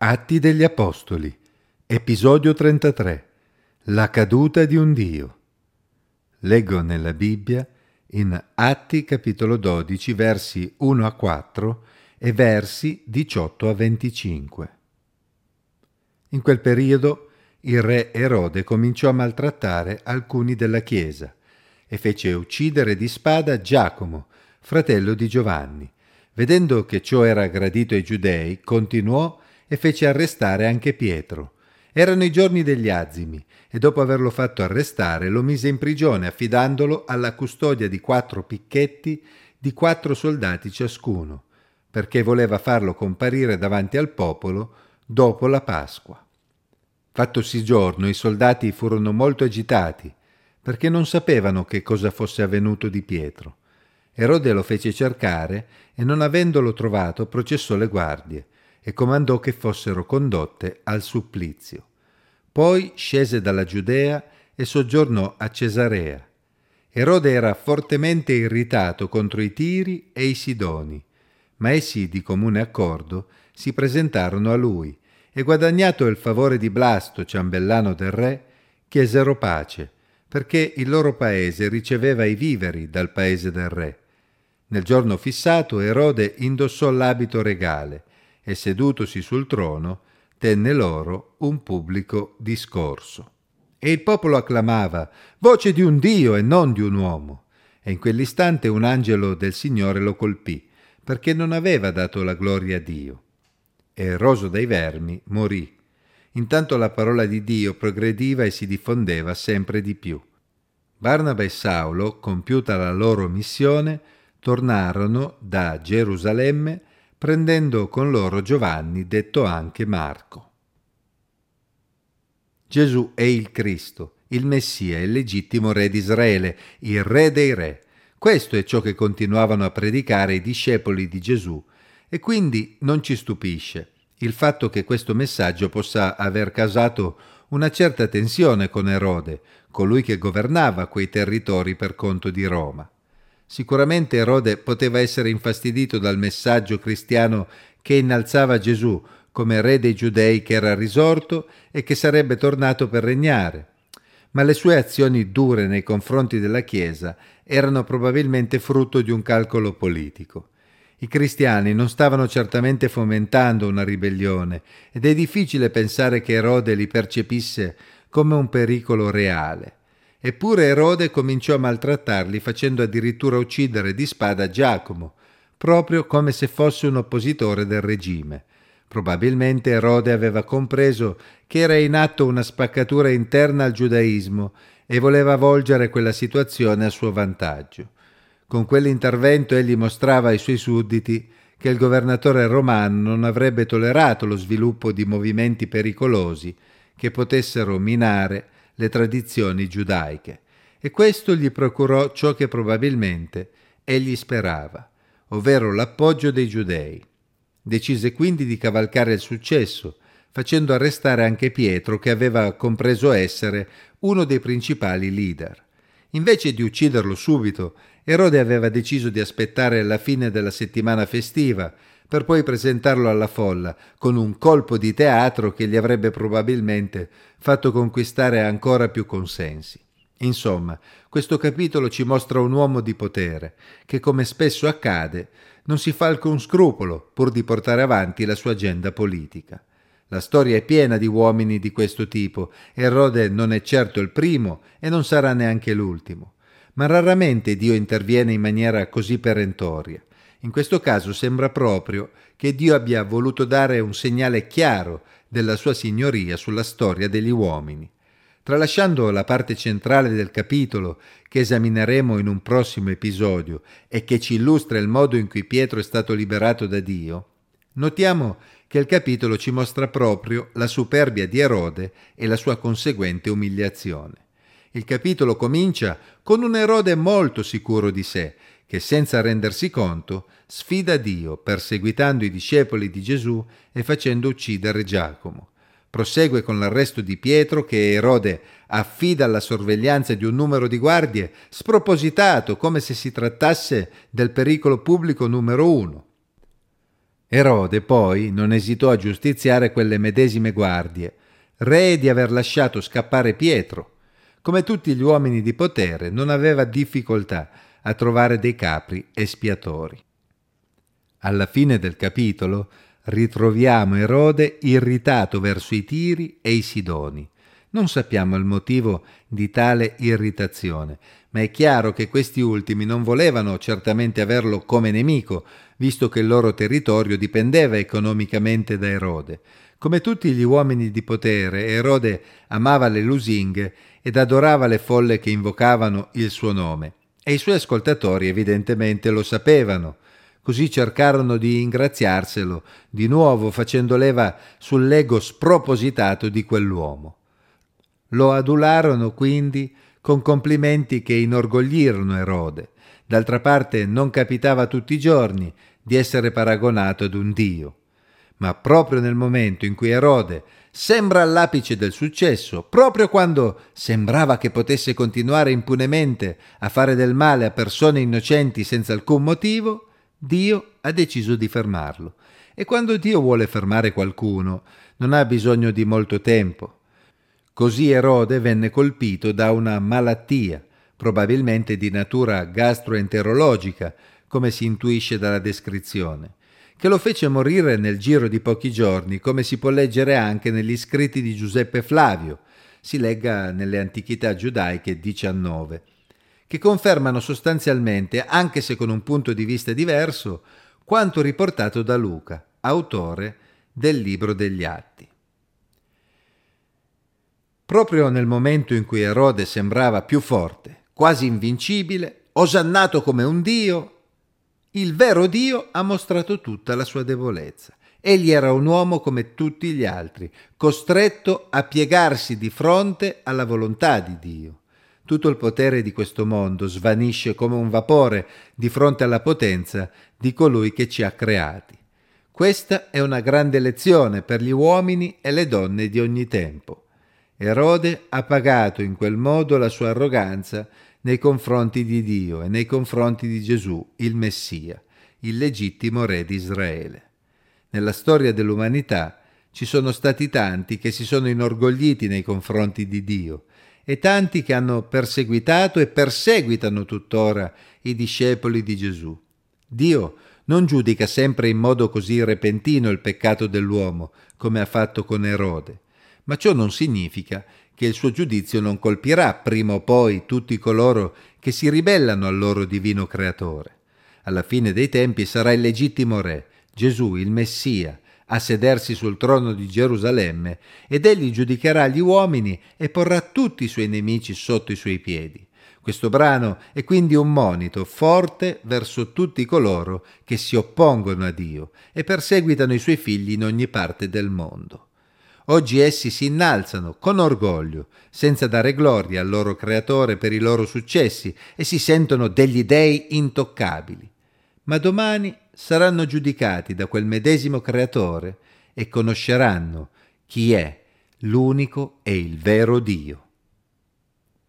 Atti degli Apostoli, episodio 33. La caduta di un Dio. Leggo nella Bibbia in Atti capitolo 12 versi 1 a 4 e versi 18 a 25. In quel periodo il re Erode cominciò a maltrattare alcuni della Chiesa e fece uccidere di spada Giacomo, fratello di Giovanni. Vedendo che ciò era gradito ai giudei, continuò e fece arrestare anche Pietro. Erano i giorni degli azimi e dopo averlo fatto arrestare lo mise in prigione affidandolo alla custodia di quattro picchetti di quattro soldati ciascuno, perché voleva farlo comparire davanti al popolo dopo la Pasqua. Fattosi giorno i soldati furono molto agitati perché non sapevano che cosa fosse avvenuto di Pietro. Erode lo fece cercare e non avendolo trovato processò le guardie e comandò che fossero condotte al supplizio. Poi scese dalla Giudea e soggiornò a Cesarea. Erode era fortemente irritato contro i Tiri e i Sidoni, ma essi di comune accordo si presentarono a lui e guadagnato il favore di Blasto, ciambellano del re, chiesero pace, perché il loro paese riceveva i viveri dal paese del re. Nel giorno fissato Erode indossò l'abito regale e sedutosi sul trono tenne loro un pubblico discorso. E il popolo acclamava voce di un Dio e non di un uomo. E in quell'istante un angelo del Signore lo colpì, perché non aveva dato la gloria a Dio. E roso dai vermi morì. Intanto la parola di Dio progrediva e si diffondeva sempre di più. Barnaba e Saulo, compiuta la loro missione, tornarono da Gerusalemme prendendo con loro Giovanni, detto anche Marco. Gesù è il Cristo, il Messia, il legittimo re di Israele, il re dei re. Questo è ciò che continuavano a predicare i discepoli di Gesù e quindi non ci stupisce il fatto che questo messaggio possa aver causato una certa tensione con Erode, colui che governava quei territori per conto di Roma. Sicuramente Erode poteva essere infastidito dal messaggio cristiano che innalzava Gesù come re dei giudei che era risorto e che sarebbe tornato per regnare. Ma le sue azioni dure nei confronti della Chiesa erano probabilmente frutto di un calcolo politico. I cristiani non stavano certamente fomentando una ribellione ed è difficile pensare che Erode li percepisse come un pericolo reale. Eppure Erode cominciò a maltrattarli facendo addirittura uccidere di spada Giacomo, proprio come se fosse un oppositore del regime. Probabilmente Erode aveva compreso che era in atto una spaccatura interna al giudaismo e voleva volgere quella situazione a suo vantaggio. Con quell'intervento egli mostrava ai suoi sudditi che il governatore romano non avrebbe tollerato lo sviluppo di movimenti pericolosi che potessero minare le tradizioni giudaiche, e questo gli procurò ciò che probabilmente egli sperava, ovvero l'appoggio dei giudei. Decise quindi di cavalcare il successo, facendo arrestare anche Pietro, che aveva compreso essere uno dei principali leader. Invece di ucciderlo subito, Erode aveva deciso di aspettare la fine della settimana festiva, per poi presentarlo alla folla con un colpo di teatro che gli avrebbe probabilmente fatto conquistare ancora più consensi. Insomma, questo capitolo ci mostra un uomo di potere che, come spesso accade, non si fa alcun scrupolo pur di portare avanti la sua agenda politica. La storia è piena di uomini di questo tipo e Erode non è certo il primo e non sarà neanche l'ultimo. Ma raramente Dio interviene in maniera così perentoria. In questo caso sembra proprio che Dio abbia voluto dare un segnale chiaro della sua signoria sulla storia degli uomini. Tralasciando la parte centrale del capitolo che esamineremo in un prossimo episodio e che ci illustra il modo in cui Pietro è stato liberato da Dio, notiamo che il capitolo ci mostra proprio la superbia di Erode e la sua conseguente umiliazione. Il capitolo comincia con un Erode molto sicuro di sé, che senza rendersi conto sfida Dio perseguitando i discepoli di Gesù e facendo uccidere Giacomo. Prosegue con l'arresto di Pietro che Erode affida alla sorveglianza di un numero di guardie spropositato come se si trattasse del pericolo pubblico numero uno. Erode poi non esitò a giustiziare quelle medesime guardie, re di aver lasciato scappare Pietro. Come tutti gli uomini di potere, non aveva difficoltà a trovare dei capri espiatori. Alla fine del capitolo ritroviamo Erode irritato verso i Tiri e i Sidoni. Non sappiamo il motivo di tale irritazione, ma è chiaro che questi ultimi non volevano certamente averlo come nemico, visto che il loro territorio dipendeva economicamente da Erode. Come tutti gli uomini di potere, Erode amava le lusinghe ed adorava le folle che invocavano il suo nome. E i suoi ascoltatori evidentemente lo sapevano. Così cercarono di ingraziarselo, di nuovo facendo leva sull'ego spropositato di quell'uomo. Lo adularono quindi con complimenti che inorgoglirono Erode. D'altra parte non capitava tutti i giorni di essere paragonato ad un dio. Ma proprio nel momento in cui Erode sembra all'apice del successo, proprio quando sembrava che potesse continuare impunemente a fare del male a persone innocenti senza alcun motivo, Dio ha deciso di fermarlo. E quando Dio vuole fermare qualcuno, non ha bisogno di molto tempo. Così Erode venne colpito da una malattia, probabilmente di natura gastroenterologica, come si intuisce dalla descrizione, che lo fece morire nel giro di pochi giorni, come si può leggere anche negli scritti di Giuseppe Flavio, si legga nelle Antichità giudaiche 19, che confermano sostanzialmente, anche se con un punto di vista diverso, quanto riportato da Luca, autore del libro degli Atti. Proprio nel momento in cui Erode sembrava più forte, quasi invincibile, osannato come un dio, il vero Dio ha mostrato tutta la sua debolezza. Egli era un uomo come tutti gli altri, costretto a piegarsi di fronte alla volontà di Dio. Tutto il potere di questo mondo svanisce come un vapore di fronte alla potenza di colui che ci ha creati. Questa è una grande lezione per gli uomini e le donne di ogni tempo. Erode ha pagato in quel modo la sua arroganza nei confronti di Dio e nei confronti di Gesù, il Messia, il legittimo re di Israele. Nella storia dell'umanità ci sono stati tanti che si sono inorgogliti nei confronti di Dio e tanti che hanno perseguitato e perseguitano tuttora i discepoli di Gesù. Dio non giudica sempre in modo così repentino il peccato dell'uomo, come ha fatto con Erode ma ciò non significa che il suo giudizio non colpirà prima o poi tutti coloro che si ribellano al loro divino creatore. Alla fine dei tempi sarà il legittimo re, Gesù, il Messia, a sedersi sul trono di Gerusalemme, ed egli giudicherà gli uomini e porrà tutti i suoi nemici sotto i suoi piedi. Questo brano è quindi un monito forte verso tutti coloro che si oppongono a Dio e perseguitano i suoi figli in ogni parte del mondo. Oggi essi si innalzano con orgoglio, senza dare gloria al loro creatore per i loro successi e si sentono degli dei intoccabili. Ma domani saranno giudicati da quel medesimo creatore e conosceranno chi è l'unico e il vero Dio.